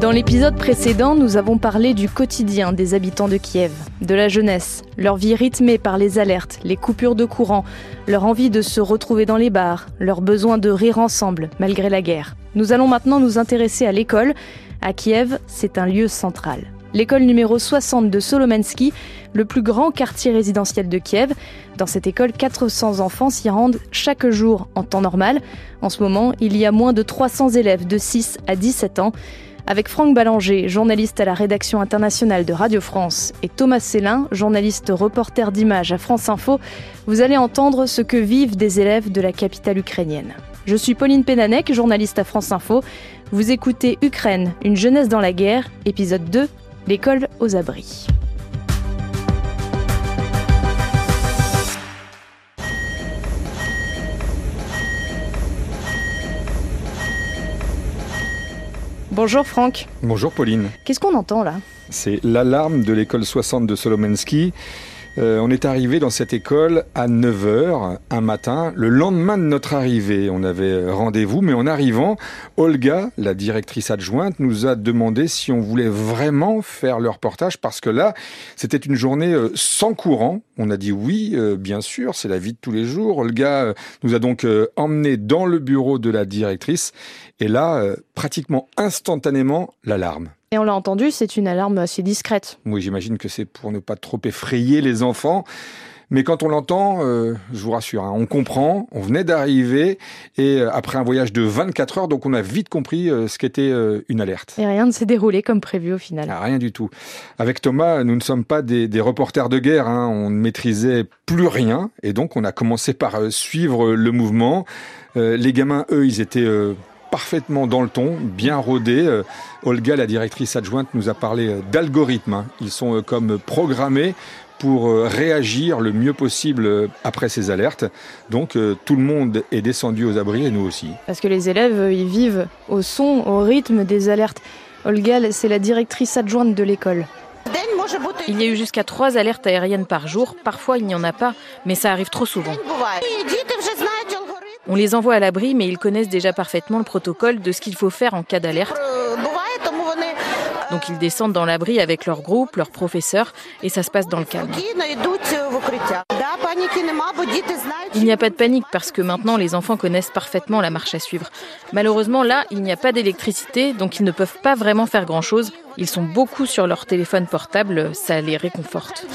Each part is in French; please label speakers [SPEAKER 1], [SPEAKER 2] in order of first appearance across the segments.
[SPEAKER 1] Dans l'épisode précédent, nous avons parlé du quotidien des habitants de Kiev, de la jeunesse, leur vie rythmée par les alertes, les coupures de courant, leur envie de se retrouver dans les bars, leur besoin de rire ensemble malgré la guerre. Nous allons maintenant nous intéresser à l'école. À Kiev, c'est un lieu central. L'école numéro 60 de Solomensky, le plus grand quartier résidentiel de Kiev. Dans cette école, 400 enfants s'y rendent chaque jour en temps normal. En ce moment, il y a moins de 300 élèves de 6 à 17 ans. Avec Franck Ballanger, journaliste à la rédaction internationale de Radio France, et Thomas Célin, journaliste reporter d'images à France Info, vous allez entendre ce que vivent des élèves de la capitale ukrainienne. Je suis Pauline Penanek, journaliste à France Info. Vous écoutez Ukraine, une jeunesse dans la guerre, épisode 2, l'école aux abris. Bonjour Franck.
[SPEAKER 2] Bonjour Pauline.
[SPEAKER 1] Qu'est-ce qu'on entend là?
[SPEAKER 2] C'est l'alarme de l'école 60 de Solomensky. Euh, on est arrivé dans cette école à 9h un matin, le lendemain de notre arrivée. On avait rendez-vous, mais en arrivant, Olga, la directrice adjointe, nous a demandé si on voulait vraiment faire le reportage parce que là, c'était une journée euh, sans courant. On a dit oui, euh, bien sûr, c'est la vie de tous les jours. Olga nous a donc emmenés dans le bureau de la directrice et là, pratiquement instantanément, l'alarme.
[SPEAKER 1] Et on l'a entendu, c'est une alarme assez discrète.
[SPEAKER 2] Oui, j'imagine que c'est pour ne pas trop effrayer les enfants. Mais quand on l'entend, euh, je vous rassure, hein, on comprend, on venait d'arriver, et euh, après un voyage de 24 heures, donc on a vite compris euh, ce qu'était une alerte.
[SPEAKER 1] Et rien ne s'est déroulé comme prévu au final.
[SPEAKER 2] Ah, rien du tout. Avec Thomas, nous ne sommes pas des, des reporters de guerre, hein, on ne maîtrisait plus rien, et donc on a commencé par suivre le mouvement. les gamins, eux, ils étaient parfaitement dans le ton, bien rodé. Euh, Olga, la directrice adjointe, nous a parlé euh, d'algorithmes. Hein. Ils sont euh, comme programmés pour réagir le mieux possible après ces alertes. Donc tout le monde est descendu aux abris et nous aussi.
[SPEAKER 1] Parce que les élèves, ils vivent au son, au rythme des alertes. Olga, c'est la directrice adjointe de l'école.
[SPEAKER 3] Il y a eu jusqu'à trois alertes aériennes par jour. Parfois, il n'y en a pas, mais ça arrive trop souvent. On les envoie à l'abri, mais ils connaissent déjà parfaitement le protocole de ce qu'il faut faire en cas d'alerte. Donc ils descendent dans l'abri avec leur groupe, leurs professeurs, et ça se passe dans le calme. Il n'y a pas de panique parce que maintenant les enfants connaissent parfaitement la marche à suivre. Malheureusement là, il n'y a pas d'électricité, donc ils ne peuvent pas vraiment faire grand-chose. Ils sont beaucoup sur leur téléphone portable, ça les réconforte.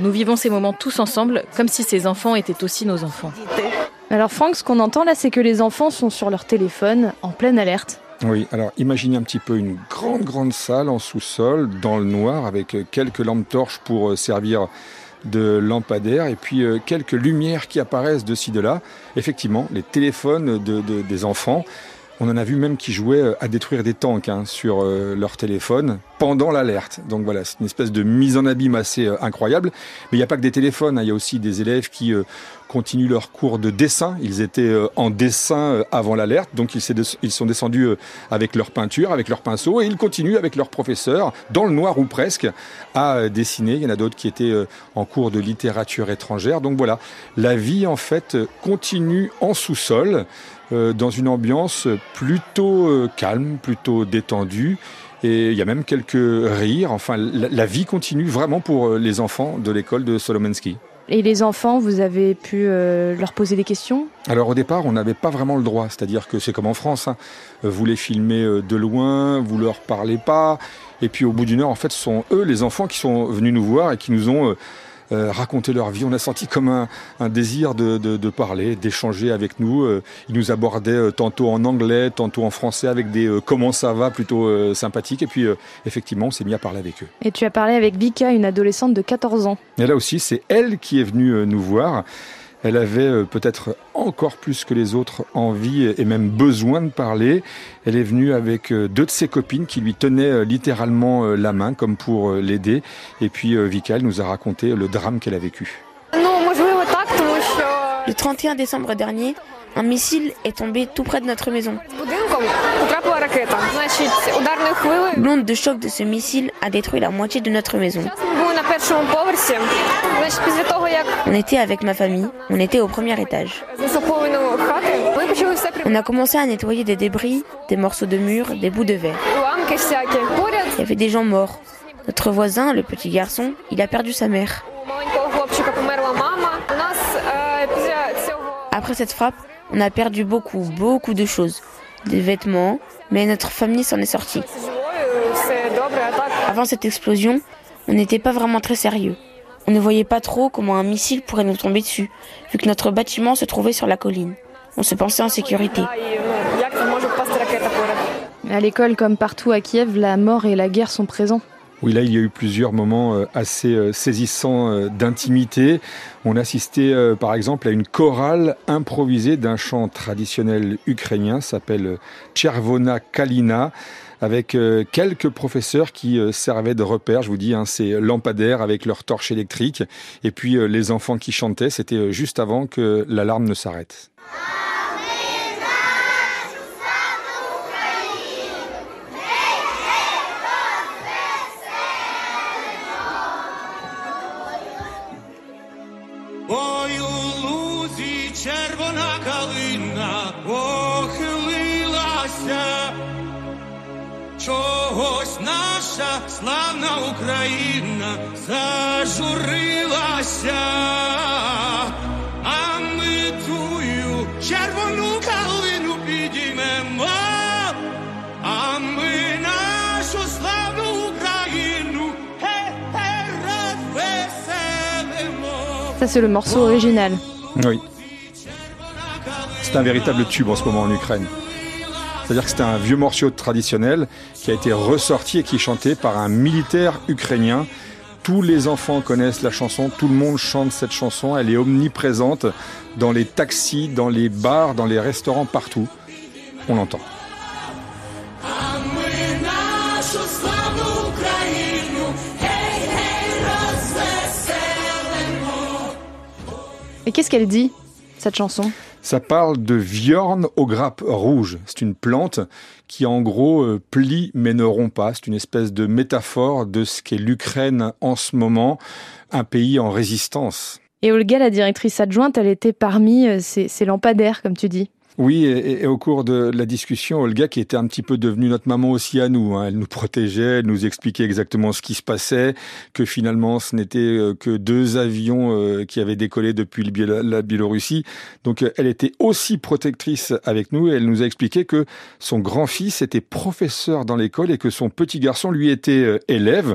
[SPEAKER 3] Nous vivons ces moments tous ensemble, comme si ces enfants étaient aussi nos enfants.
[SPEAKER 1] Alors Franck, ce qu'on entend là, c'est que les enfants sont sur leur téléphone, en pleine alerte.
[SPEAKER 2] Oui, alors imaginez un petit peu une grande, grande salle en sous-sol, dans le noir, avec quelques lampes torches pour euh, servir de lampadaire et puis euh, quelques lumières qui apparaissent de ci, de là. Effectivement, les téléphones des enfants on en a vu même qui jouaient euh, à détruire des tanks hein, sur euh, leur téléphone pendant l'alerte. Donc voilà, c'est une espèce de mise en abîme assez euh, incroyable. Mais il n'y a pas que des téléphones, hein. il y a aussi des élèves qui continuent leur cours de dessin. Ils étaient en dessin avant l'alerte, donc ils, sont descendus avec leur peinture, avec leur pinceau, et ils continuent avec leur professeur, dans le noir ou presque, à dessiner. Il y en a d'autres qui étaient en cours de littérature étrangère. Donc voilà, la vie en fait continue en sous-sol. Euh, dans une ambiance plutôt euh, calme, plutôt détendue. Et il y a même quelques rires. Enfin, la, vie continue vraiment pour euh, les enfants de l'école de Solomensky.
[SPEAKER 1] Et les enfants, vous avez pu leur poser des questions?
[SPEAKER 2] Alors au départ, on n'avait pas vraiment le droit. C'est-à-dire que c'est comme en France. Hein. Vous les filmez de loin, vous leur parlez pas. Et puis au bout d'une heure, en fait, ce sont eux, les enfants, qui sont venus nous voir et qui nous ont euh, raconter leur vie. On a senti comme un, désir de, parler, d'échanger avec nous. Euh, ils nous abordaient euh, tantôt en anglais, tantôt en français, avec des comment ça va plutôt sympathiques. Et puis, effectivement, on s'est mis à parler avec eux.
[SPEAKER 1] Et tu as parlé avec Vika, une adolescente de 14 ans.
[SPEAKER 2] Et là aussi, c'est elle qui est venue nous voir. Elle avait euh, peut-être encore plus que les autres envie et même besoin de parler. Elle est venue avec euh, deux de ses copines qui lui tenaient euh, littéralement la main comme pour l'aider. Et puis Vika, nous a raconté le drame qu'elle a vécu.
[SPEAKER 4] Le 31 décembre dernier, un missile est tombé tout près de notre maison.
[SPEAKER 5] L'onde de choc de ce missile a détruit la moitié de notre maison. On était avec ma famille, on était au premier étage. On a commencé à nettoyer des débris, des morceaux de mur, des bouts de verre. Il y avait des gens morts. Notre voisin, le petit garçon, il a perdu sa mère. Après cette frappe, on a perdu beaucoup, beaucoup de choses. Des vêtements, mais notre famille s'en est sortie. Avant cette explosion, on n'était pas vraiment très sérieux. On ne voyait pas trop comment un missile pourrait nous tomber dessus, vu que notre bâtiment se trouvait sur la colline. On se pensait en sécurité.
[SPEAKER 1] À l'école, comme partout à Kiev, la mort et la guerre sont présents.
[SPEAKER 2] Oui, là, il y a eu plusieurs moments euh, assez euh, saisissants euh, d'intimité. On assistait, par exemple, à une chorale improvisée d'un chant traditionnel ukrainien, s'appelle Chervona Kalina avec quelques professeurs qui servaient de repère, je vous dis, hein, ces lampadaires avec leurs torches électriques, et puis les enfants qui chantaient, c'était juste avant que l'alarme ne s'arrête.
[SPEAKER 4] славна Україна зажурилася, а ми тую червону калину підіймемо, а ми нашу славну Україну гей, розвеселимо.
[SPEAKER 1] Ça c'est le morceau original.
[SPEAKER 2] Oui. C'est un véritable tube en ce moment en Ukraine. C'est-à-dire que c'était un vieux morceau traditionnel qui a été ressorti et qui est chanté par un militaire ukrainien. Tous les enfants connaissent la chanson, tout le monde chante cette chanson, elle est omniprésente dans les taxis, dans les bars, dans les restaurants, partout. On l'entend.
[SPEAKER 1] Et qu'est-ce qu'elle dit, cette chanson?
[SPEAKER 2] Ça parle de viorne aux grappes rouges. C'est une plante qui en gros euh, plie mais ne rompt pas. C'est une espèce de métaphore de ce qu'est l'Ukraine en ce moment, un pays en résistance.
[SPEAKER 1] Et Olga, la directrice adjointe, elle était parmi euh, ces, ces lampadaires, comme tu dis.
[SPEAKER 2] Oui, et, au cours de la discussion, Olga, qui était un petit peu devenue notre maman aussi à nous, hein, elle nous protégeait, elle nous expliquait exactement ce qui se passait, que finalement ce n'était euh, que deux avions euh, qui avaient décollé depuis la Biélorussie. Donc euh, elle était aussi protectrice avec nous et elle nous a expliqué que son grand-fils était professeur dans l'école et que son petit garçon, lui, était élève.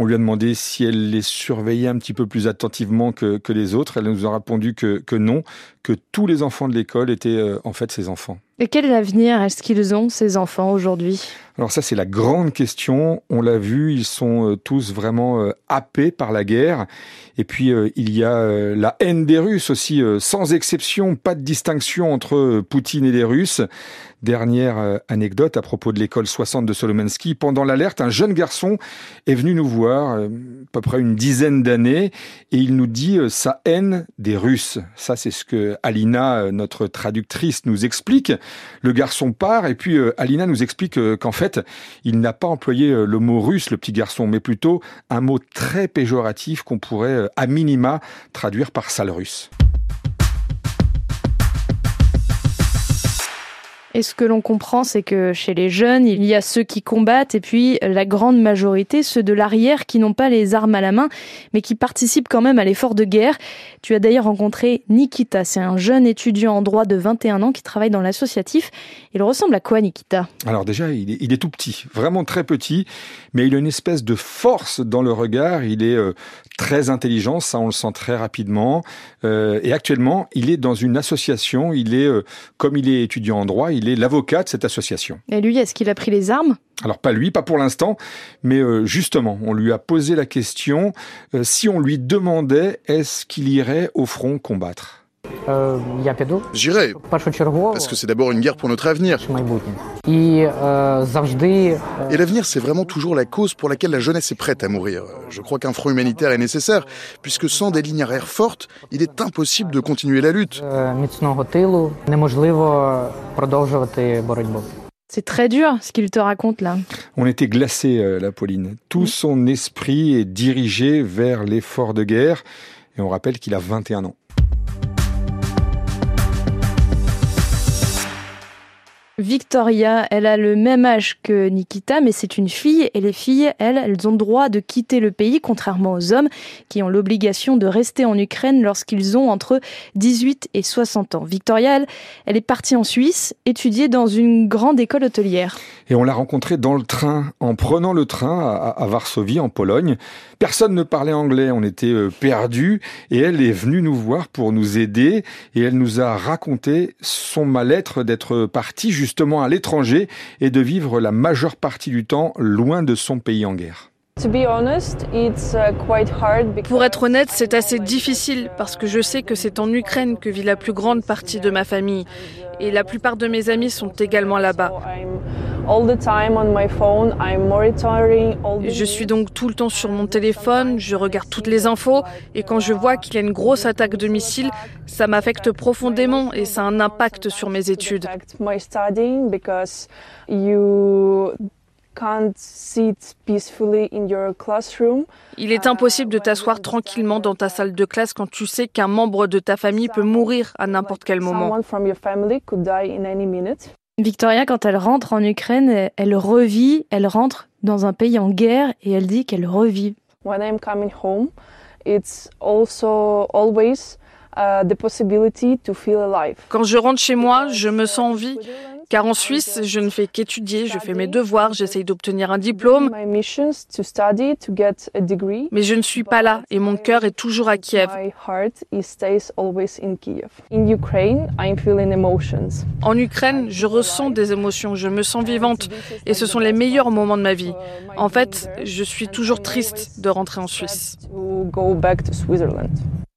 [SPEAKER 2] On lui a demandé si elle les surveillait un petit peu plus attentivement que, les autres. Elle nous a répondu que, que non, que tous les enfants de l'école étaient en fait ses enfants.
[SPEAKER 1] Et quel avenir est-ce qu'ils ont, ces enfants, aujourd'hui?
[SPEAKER 2] Alors ça, c'est la grande question. On l'a vu, ils sont euh, tous vraiment euh, happés par la guerre. Et puis, euh, il y a la haine des Russes aussi, sans exception, pas de distinction entre Poutine et les Russes. Dernière anecdote à propos de l'école 60 de Solomensky. Pendant l'alerte, un jeune garçon est venu nous voir, à peu près une dizaine d'années, et il nous dit sa haine des Russes. Ça, c'est ce que Alina, notre traductrice, nous explique. Le garçon part et puis euh, Alina nous explique euh, qu'en fait, il n'a pas employé euh, le mot russe, le petit garçon, mais plutôt un mot très péjoratif qu'on pourrait à minima traduire par sale russe.
[SPEAKER 1] Et ce que l'on comprend, c'est que chez les jeunes, il y a ceux qui combattent et puis la grande majorité, ceux de l'arrière qui n'ont pas les armes à la main, mais qui participent quand même à l'effort de guerre. Tu as d'ailleurs rencontré Nikita, c'est un jeune étudiant en droit de 21 ans qui travaille dans l'associatif. Il ressemble à quoi, Nikita?
[SPEAKER 2] Alors déjà, il est, tout petit, vraiment très petit, mais il a une espèce de force dans le regard. Il est euh, très intelligent, ça on le sent très rapidement. Euh, et actuellement, il est dans une association. Il est, euh, comme il est étudiant en droit, il il est l'avocat de cette association.
[SPEAKER 1] Et lui, est-ce qu'il a pris les armes?
[SPEAKER 2] Alors pas lui, pas pour l'instant, mais euh, justement, on lui a posé la question euh, si on lui demandait est-ce qu'il irait au front combattre?
[SPEAKER 6] Euh, J'irai, parce que c'est d'abord une guerre pour notre avenir. Et l'avenir, c'est vraiment toujours la cause pour laquelle la jeunesse est prête à mourir. Je crois qu'un front humanitaire est nécessaire, puisque sans des lignes arrières fortes, il est impossible de continuer la lutte.
[SPEAKER 1] C'est très dur ce qu'il te raconte là.
[SPEAKER 2] On était glacé, euh, la Pauline. Tout son esprit est dirigé vers l'effort de guerre et on rappelle qu'il a 21 ans.
[SPEAKER 1] Victoria, elle a le même âge que Nikita, mais c'est une fille et les filles, elles, elles ont droit de quitter le pays, contrairement aux hommes qui ont l'obligation de rester en Ukraine lorsqu'ils ont entre 18 et 60 ans. Victoria, elle, est partie en Suisse, étudier dans une grande école hôtelière.
[SPEAKER 2] Et on l'a rencontrée dans le train, en prenant le train à, Varsovie, en Pologne. Personne ne parlait anglais, on était euh, perdus, et elle est venue nous voir pour nous aider, et elle nous a raconté son mal-être d'être partie justement à l'étranger et de vivre la majeure partie du temps loin de son pays en guerre.
[SPEAKER 3] Uh, Pour être honnête, c'est assez difficile parce que je sais que c'est en Ukraine que vit la plus grande partie de ma famille et la plupart de mes amis sont également là-bas. Je suis donc tout le temps sur mon téléphone, je regarde toutes les infos et quand je vois qu'il y a une grosse attaque de missiles, ça m'affecte profondément et ça a un impact sur mes études. Il est impossible de t'asseoir tranquillement dans ta salle de classe quand tu sais qu'un membre de ta famille peut mourir à n'importe quel moment.
[SPEAKER 1] Victoria, quand elle rentre en Ukraine, elle revit, elle rentre dans un pays en guerre et elle dit qu'elle revit. When I'm coming home, it's also always
[SPEAKER 3] uh, the possibility to feel alive. Quand je rentre chez moi, je me sens en vie car en Suisse, je ne fais qu'étudier, je fais mes devoirs, j'essaye d'obtenir un diplôme. Mais je ne suis pas là et mon cœur est toujours à Kiev. En Ukraine, je ressens des émotions, je me sens vivante et ce sont les meilleurs moments de ma vie. En fait, je suis toujours triste de rentrer en Suisse.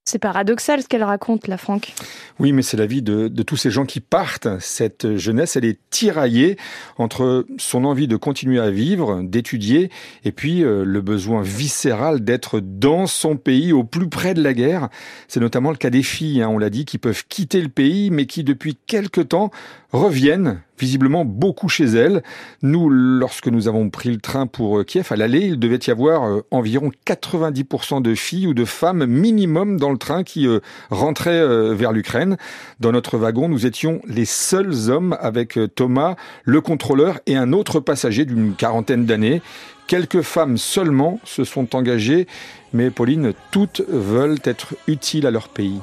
[SPEAKER 1] C'est paradoxal ce qu'elle raconte, la Franck.
[SPEAKER 2] Oui, mais c'est la vie de, tous ces gens qui partent. Cette jeunesse, elle est tiraillée entre son envie de continuer à vivre, d'étudier, et puis euh, le besoin viscéral d'être dans son pays, au plus près de la guerre. C'est notamment le cas des filles, hein, on l'a dit, qui peuvent quitter le pays, mais qui depuis quelque temps reviennent visiblement beaucoup chez elles. Nous, lorsque nous avons pris le train pour euh, Kiev, à l'aller, il devait y avoir euh, environ 90% de filles ou de femmes minimum dans le train qui rentraient vers l'Ukraine. Dans notre wagon, nous étions les seuls hommes avec euh, Thomas, le contrôleur et un autre passager d'une quarantaine d'années. Quelques femmes seulement se sont engagées, mais Pauline, toutes veulent être utiles à leur pays.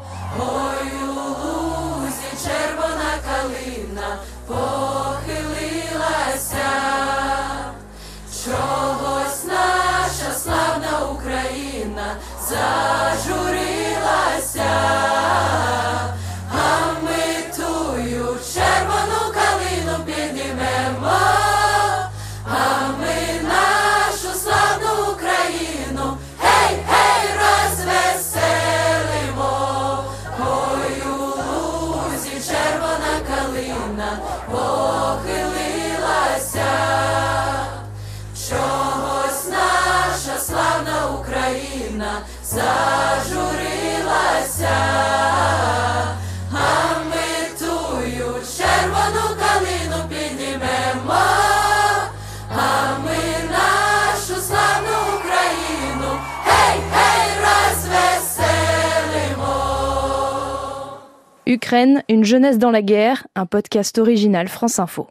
[SPEAKER 1] Ukraine, une jeunesse dans la guerre, un podcast original France Info.